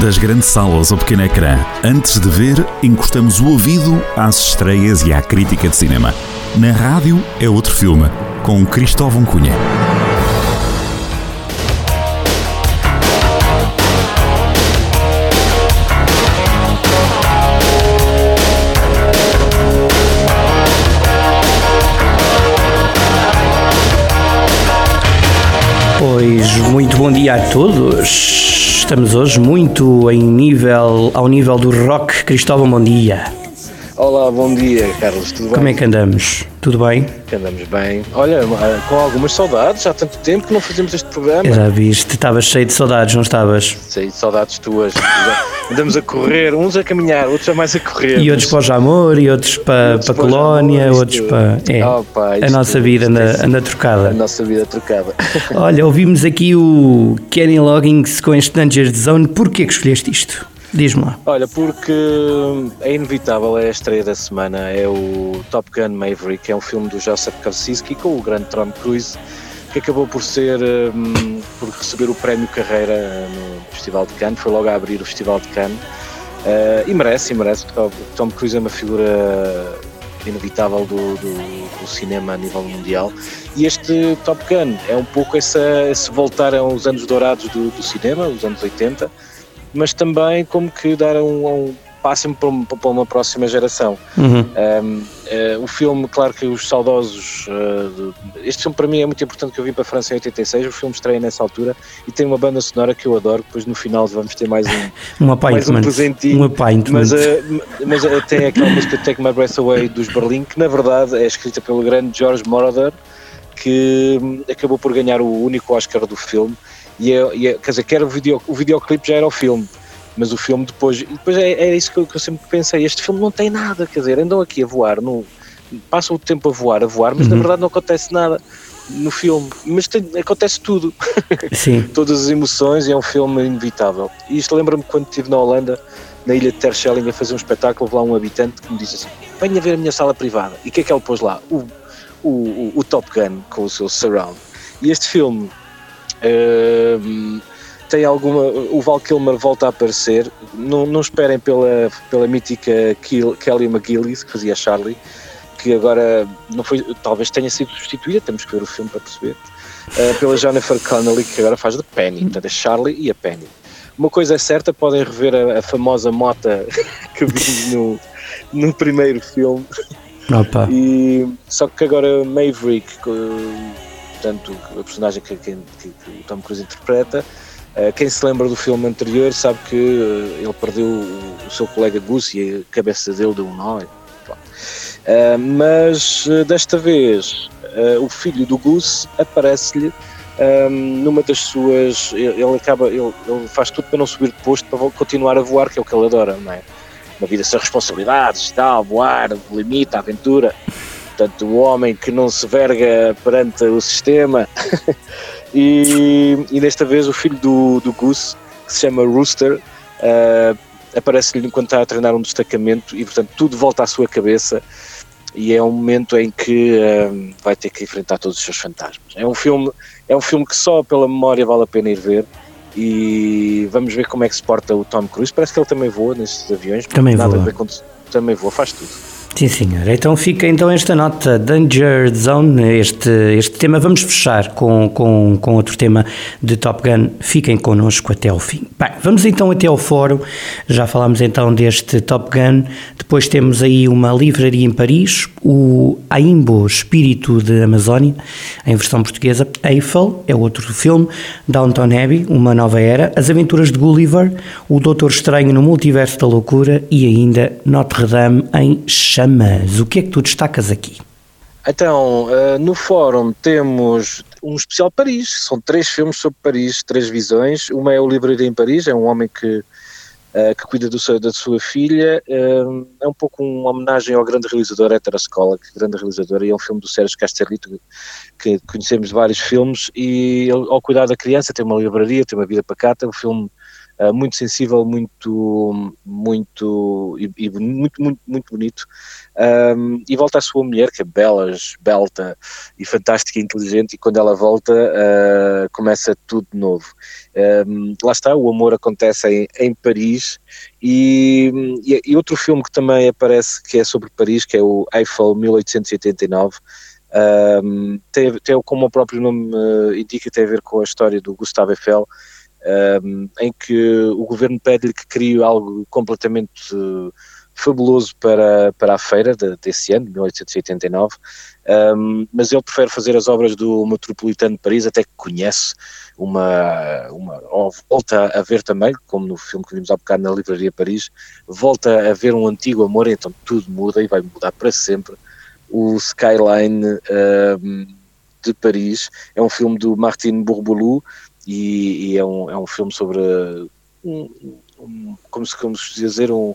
Das grandes salas ao pequeno ecrã, antes de ver, encostamos o ouvido às estreias e à crítica de cinema. Na rádio é outro filme, com Cristóvão Cunha. Pois muito bom dia a todos. Estamos hoje muito em nível, ao nível do rock. Cristóvão, bom dia. Olá, bom dia, Carlos. Tudo bem? Como é que andamos? Tudo bem? Andamos bem. Olha, com algumas saudades, há tanto tempo que não fazemos este programa. Já viste, estavas cheio de saudades, não estavas? Sei de saudades tuas. Andamos a correr, uns a caminhar, outros a mais a correr. E outros para o Jamor, e outros para, Outros para o Colónia, Jamor, outros para. É, Oh, pá, a nossa vida é anda, anda trocada. A nossa vida trocada. Olha, ouvimos aqui o Kenny Loggins com este Danger Zone. Porquê que escolheste isto? Diz-me lá. Olha, porque é inevitável, é a estreia da semana, é o Top Gun Maverick, é um filme do Joseph Kosinski com o grande Tom Cruise, que acabou por ser, hum, por receber o prémio Carreira no Festival de Cannes, foi logo a abrir o Festival de Cannes, Eh, e merece, e merece, porque o Tom Cruise é uma figura inevitável do, do- do cinema a nível mundial, e este Top Gun é um pouco essa, esse voltar aos anos dourados do, do cinema, os anos 80, mas também como que dar um, um passo para, um- para uma próxima geração. Uhum. Um, eh, o filme, claro que os saudosos. do- este filme para mim é muito importante que eu vim para a França em 86. O filme estreia nessa altura e tem uma banda sonora que eu adoro. Depois no final vamos ter mais um. Um appointment. presentinho, Um mas, eh, mas tem aquela música Take My Breath Away dos Berlim, que na verdade é escrita pelo grande George Moroder, que hum, acabou por ganhar o único Oscar do filme. E é, e é- quer dizer, que era o, video, o videoclipe já era o filme, mas o filme depois. Depois é, é isso que eu, que eu sempre pensei: este filme não tem nada, quer dizer, andam aqui a voar, no, passam o tempo a voar, a voar, mas na Uhum. verdade não acontece nada no filme, mas tem- acontece tudo Sim. todas as emoções e é um filme inevitável. E isto lembra-me quando estive na Holanda, na ilha de Terschelling, a fazer um espetáculo, lá um habitante que me disse assim: venha ver a minha sala privada. E o que é que ele pôs lá? O, o, o, o Top Gun com o seu surround. E este filme hum, tem alguma. O Val Kilmer volta a aparecer. Não, não esperem pela, pela mítica Kill- Kelly McGillis, que fazia Charlie, que agora não foi, talvez tenha sido substituída, temos que ver o filme para perceber uh, pela Jennifer Connelly, que agora faz de Penny, portanto, a Charlie e a Penny. Uma coisa é certa, podem rever a, a famosa mota que vimos no, no primeiro filme, Opa. e, só que agora Maverick, que, portanto, a personagem que, que- que- o Tom Cruise interpreta, quem se lembra do filme anterior sabe que uh, ele perdeu o, seu colega Gus e a cabeça dele deu um nó. e. Uh, mas desta vez o filho do Gus aparece-lhe um, numa das suas. Ele, acaba, ele, faz tudo para não subir de posto para continuar a voar, que é o que ele adora, não é? Uma vida sem responsabilidades, tal, voar, limite, aventura. Portanto, o homem que não se verga perante o sistema. e, e desta vez o filho do, do Gus, que se chama Rooster, uh, aparece-lhe enquanto está a treinar um destacamento e, portanto, tudo volta à sua cabeça e é um momento em que um, vai ter que enfrentar todos os seus fantasmas. É um filme, é um filme que só pela memória vale a pena ir ver e vamos ver como é que se porta o Tom Cruise. Parece que ele também voa nestes aviões. Também nada voa. A ver com, também voa, faz tudo. Sim, senhor. Então fica então esta nota Danger Zone, este, este tema. Vamos fechar com, com, com outro tema de Top Gun. Fiquem connosco até ao fim. Bem, vamos então até ao fórum. Já falámos então deste Top Gun. Depois temos aí uma livraria em Paris, o Aimbo Espírito de Amazónia, em versão portuguesa. Eiffel é outro filme. Downton Abbey, uma nova era. As Aventuras de Gulliver, o Doutor Estranho no Multiverso da Loucura e ainda Notre Dame em Chamas. O que é que tu destacas aqui? Então, uh, no fórum temos um especial Paris. São três filmes sobre Paris, três visões. Uma é o Livraria em Paris, é um homem que, uh, que cuida seu- da sua filha. Uh, é um pouco uma homenagem ao grande realizador Hétero Scola, que grande realizador, e é um filme do Sérgio Castellito, que conhecemos vários filmes. E ao cuidar da criança, tem uma livraria, tem uma vida pacata. O filme uh, muito sensível, muito, muito, e, e muito, muito, muito bonito. Um, e volta à sua mulher, que é bela, belta e fantástica e inteligente, e quando ela volta, uh, começa tudo de novo. Um, lá está, o amor acontece em, em Paris, e, e, outro filme que também aparece, que é sobre Paris, que é o Eiffel 1889. Um, tem, tem, como o próprio nome uh, indica, tem a ver com a história do Gustave Eiffel, um, em que o governo pede-lhe que crie algo completamente uh, fabuloso para, para a feira de, desse ano, de 1889, um, mas ele prefere fazer as obras do Metropolitano de Paris, até que conhece uma, uma ou volta a ver também, como no filme que vimos há bocado na Livraria Paris, volta a ver um antigo amor, então tudo muda e vai mudar para sempre. O Skyline um, de Paris é um filme do Martin Bourboulou, e, e é, um, é um filme sobre um, um, como se como se dizer um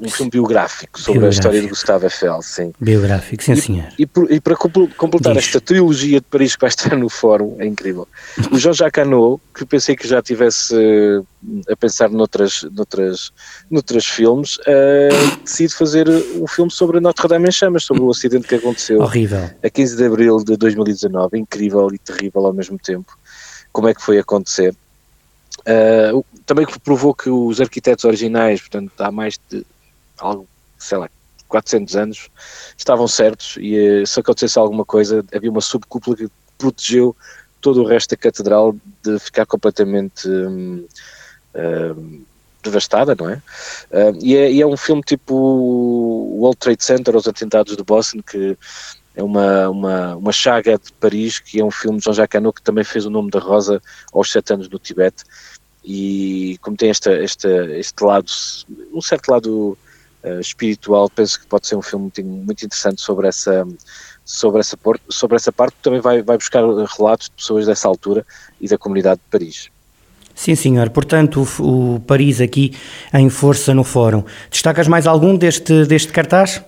um filme biográfico sobre biográfico. a história de Gustavo Eiffel, sim. Biográfico, sim, e, senhor. E, por, e para completar Diz. esta trilogia de Paris que vai estar no fórum, é incrível. O Jean-Jacques Hano, que pensei que já tivesse uh, a pensar noutras, noutras, noutras filmes, uh, decide fazer um filme sobre Notre Dame em chamas, sobre o acidente que aconteceu Horrível. a 15 de abril de 2019, incrível e terrível ao mesmo tempo como é que foi acontecer. Uh, também provou que os arquitetos originais, portanto, há mais de algo, sei lá, 400 anos, estavam certos e uh, se acontecesse alguma coisa, havia uma subcúpula que protegeu todo o resto da catedral de ficar completamente um, uh, devastada, não é? Uh, e é? E é um filme tipo o World Trade Center, os atentados de Boston, que é uma, uma, uma chaga de Paris, que é um filme de Jean-Jacques Hano, que também fez o nome da Rosa aos sete anos no Tibete, e como tem esta, esta, este lado, um certo lado uh, espiritual, penso que pode ser um filme muito, muito interessante sobre essa, sobre essa, sobre essa parte, também vai, vai buscar relatos de pessoas dessa altura e da comunidade de Paris. Sim, senhor. Portanto, o, o Paris aqui em força no fórum. Destacas mais algum deste, deste cartaz?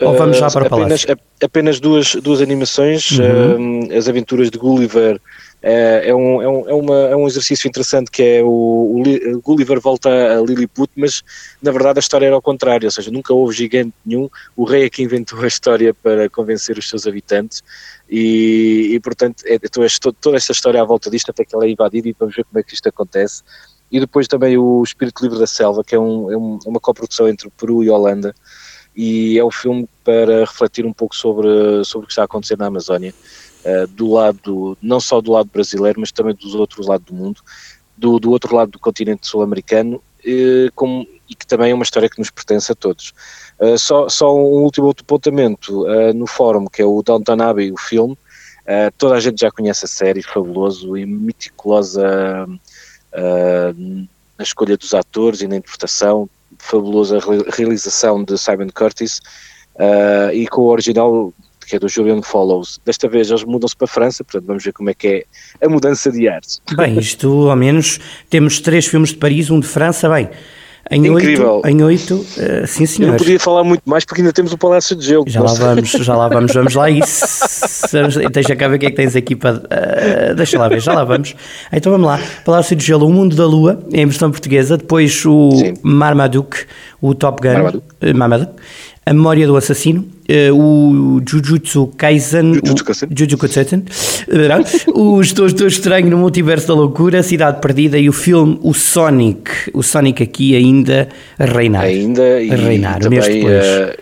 Ou vamos já para o apenas, Palácio? Apenas duas, duas animações, uhum. uh, as aventuras de Gulliver uh, é, um, é, um, é, uma, é um exercício interessante que é o, o, Gulliver volta a Lilliput, mas na verdade a história era ao contrário, ou seja, nunca houve gigante nenhum, o rei é que inventou a história para convencer os seus habitantes e, e portanto é, toda, toda esta história à volta disto até que ela é invadida e vamos ver como é que isto acontece. E depois também o Espírito Livre da Selva, que é, um, é, um, é uma coprodução entre o Peru e a Holanda, e é um filme para refletir um pouco sobre, sobre o que está a acontecer na Amazónia, uh, do lado, não só do lado brasileiro, mas também dos outros lados do mundo, do, do outro lado do continente sul-americano, uh, como, e que também é uma história que nos pertence a todos. Uh, só, só um último apontamento no fórum, que é o Downton Abbey, o filme, toda a gente já conhece a série, fabuloso e meticulosa na escolha dos atores e na interpretação, fabulosa realização de Simon Curtis uh, e com o original que é do Julian Follows. Desta vez eles mudam-se para a França, portanto vamos ver como é que é a mudança de artes. Bem, isto ao menos temos três filmes de Paris, um de França, bem. Em Incrível. Oito, em oito, uh, sim senhor. Eu não podia falar muito mais porque ainda temos o Palácio de Gelo. Já lá vamos, já lá vamos, vamos lá isso. Deixa cá ver o que é que tens aqui para. Uh, deixa lá ver, já lá vamos. Então vamos lá. Palácio de Gelo, O Mundo da Lua, em versão portuguesa. Depois o sim. Marmaduke, o Top Gun. Marmaduke. Uh, Marmaduke. A Memória do Assassino, o Jujutsu Kaisen, Jujutsu Kaisen, Jujutsu Kaisen os Dois Dois Estranhos no Multiverso da Loucura, Cidade Perdida e o filme O Sonic, o Sonic aqui ainda a reinar. Ainda, e, a reinar, e também, uh,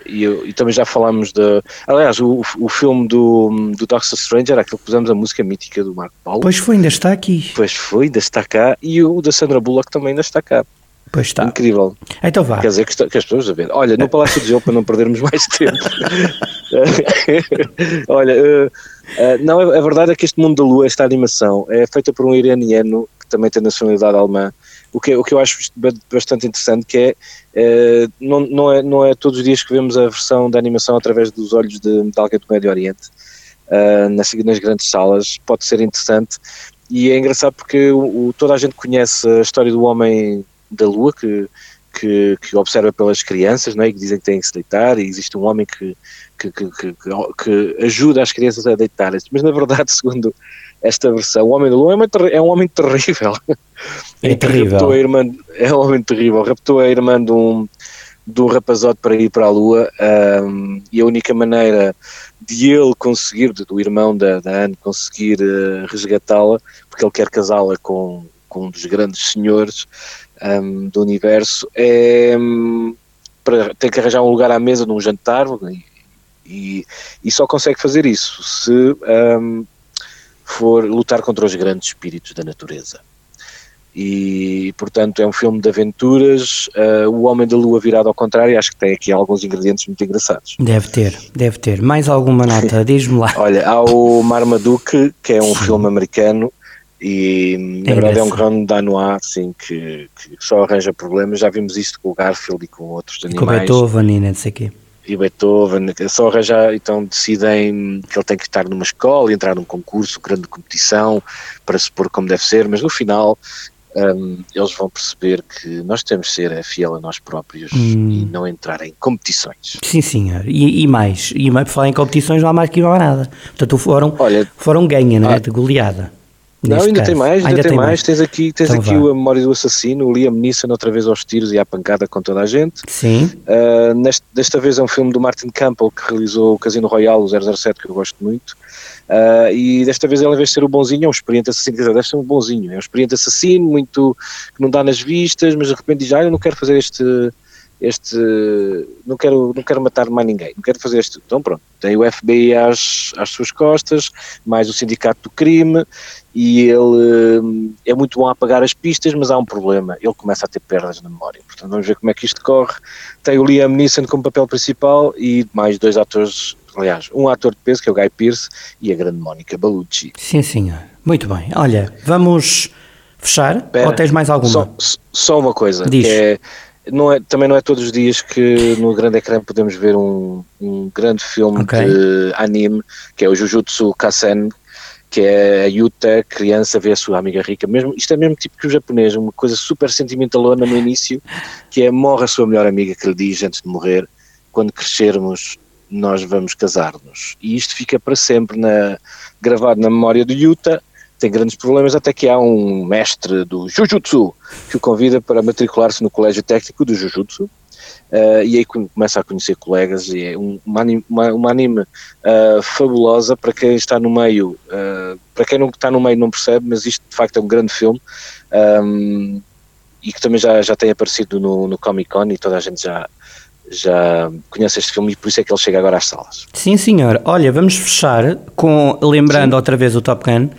e, e, também já falámos de, aliás, o, o filme do, do Doctor Strange era aquele que pusemos a música mítica do Marco Paulo. Pois foi, ainda está aqui. Pois foi, ainda está cá, e o da Sandra Bullock também ainda está cá. Pois está. Incrível. Então vá. Quer dizer que, que as pessoas a ver. Olha, no Palácio de Gelo, para não perdermos mais tempo. Olha, uh, uh, não, a, a, verdade é que este mundo da lua, esta animação, é feita por um iraniano que também tem nacionalidade alemã. O que, o que eu acho bastante interessante que é, uh, não, não é, não é todos os dias que vemos a versão da animação através dos olhos de, de alguém do Médio Oriente. nas, nas grandes salas, pode ser interessante e é engraçado porque o, o, toda a gente conhece a história do homem da Lua que, que, que, observa pelas crianças não é? e que dizem que têm que se deitar e existe um homem que, que, que, que ajuda as crianças a deitarem-se, mas na verdade, segundo, esta versão. O Homem da Lua é, um homem terrível. É terrível. Irmã, é um homem terrível. Raptou a irmã de um, de um rapazote para ir para a Lua um, e a única maneira de ele conseguir, do irmão da, da Anne, conseguir uh, resgatá-la, porque ele quer casá-la com, com um dos grandes senhores um, do universo, é um, para ter que arranjar um lugar à mesa num jantar e, e só consegue fazer isso se um, for lutar contra os grandes espíritos da natureza. E, portanto, é um filme de aventuras. Uh, o Homem da Lua virado ao contrário, acho que tem aqui alguns ingredientes muito engraçados. Deve ter, deve ter. Mais alguma nota? Diz-me lá. Olha, há o Marmaduke, que é um filme americano e na é verdade é um grande danois assim, que, que, só arranja problemas. Já vimos isto com o Garfield e com outros animais. Com Beethoven e não sei o quê e Beethoven, só arranjar, então decidem que ele tem que estar numa escola, entrar num concurso, grande competição, para se pôr como deve ser, mas no final um, eles vão perceber que nós temos de ser fiel a nós próprios hum. e não entrar em competições. Sim, senhor. E, e mais, e mais, por falar em competições não há mais que ir a nada. Portanto, foram, Olha, foram ganha, não é? Ah, de goleada. Não, ainda caso. tem mais, ainda, ainda tem, tem mais. mais. Tens aqui, tens então aqui a memória do assassino, o Liam Neeson outra vez aos tiros e à pancada com toda a gente. Sim. Uh, neste, desta vez é um filme do Martin Campbell que realizou o Casino Royale, o 007, que eu gosto muito. Uh, e desta vez ele, em vez de ser o bonzinho, é um experiente assassino. Quer dizer, deve ser um bonzinho, é um experiente assassino, muito que não dá nas vistas, mas de repente diz: Ah, eu não quero fazer este este não quero não quero matar mais ninguém não quero fazer este então pronto tem o FBI às, às suas costas mais o sindicato do crime e ele é muito bom a apagar as pistas mas há um problema ele começa a ter perdas na memória. Portanto vamos ver como é que isto corre. Tem o Liam Neeson como papel principal e mais dois atores aliás um ator de peso que é o Guy Pearce e a grande Mónica Bellucci. Sim senhor. Muito bem. Olha vamos fechar? Pera, ou tens mais alguma? Só, só uma coisa. Diz. que é não é, também não é todos os dias que no grande ecrã podemos ver um, um grande filme okay. de anime, que é o Jujutsu Kaisen, que é a Yuta, criança, vê a sua amiga rica. Mesmo, isto é mesmo tipo que o japonês, uma coisa super sentimentalona no início, que é morre a sua melhor amiga que lhe diz antes de morrer, quando crescermos nós vamos casar-nos. E isto fica para sempre na, gravado na memória do Yuta, tem grandes problemas, até que há um mestre do Jujutsu que o convida para matricular-se no colégio técnico do Jujutsu. Uh, e aí começa a conhecer colegas e é um, uma anime, uma, uma anime uh, fabulosa para quem está no meio, uh, para quem não está no meio não percebe, mas isto de facto é um grande filme um, e que também já, já tem aparecido no, no Comic Con e toda a gente já, já conhece este filme e por isso é que ele chega agora às salas. Sim, senhor. Olha, vamos fechar com lembrando Sim. outra vez o Top Gun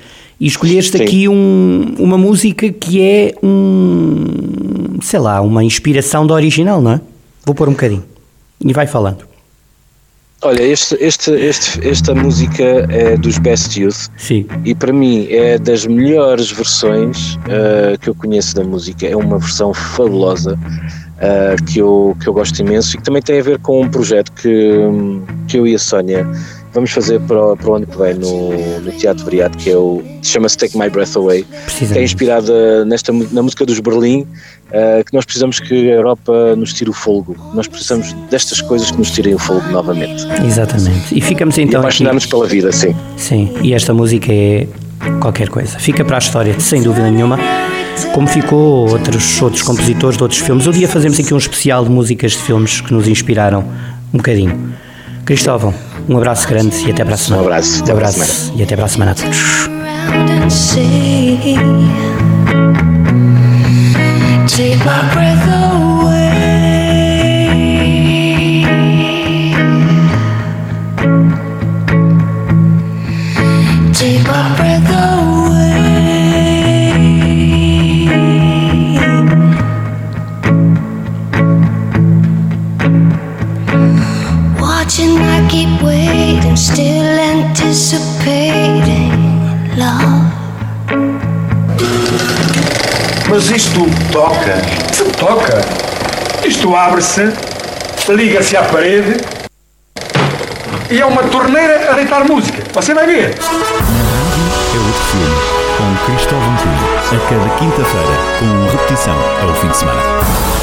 e escolheste Sim. aqui um, uma música que é um, sei lá, uma inspiração do original, não é? Vou pôr um bocadinho e vai falando. Olha, este, este, este, esta música é dos Best Youth Sim. e para mim é das melhores versões uh, que eu conheço da música. É uma versão fabulosa uh, que, eu, que eu gosto imenso e que também tem a ver com um projeto que, que eu e a Sónia vamos fazer para o, para o ano que vem no, no Teatro Variado, que é o chama-se Take My Breath Away, que é inspirada nesta, na música dos Berlim, uh, que nós precisamos que a Europa nos tire o fogo. Nós precisamos destas coisas que nos tirem o fogo novamente. Exatamente. E ficamos então. apaixonarmos pela vida, sim. Sim, e esta música é qualquer coisa. Fica para a história, sem dúvida nenhuma. Como ficou outros, outros compositores de outros filmes. Um dia fazemos aqui um especial de músicas de filmes que nos inspiraram um bocadinho. Cristóvão, um abraço grande e até para a semana. Um abraço, um abraço e até para a semana a todos. Toca. Se toca. Isto abre-se, liga-se à parede e é uma torneira a deitar música. Você vai ver. É outro filme, com Cristóvão Cunha, a cada quinta-feira, com repetição ao fim de semana.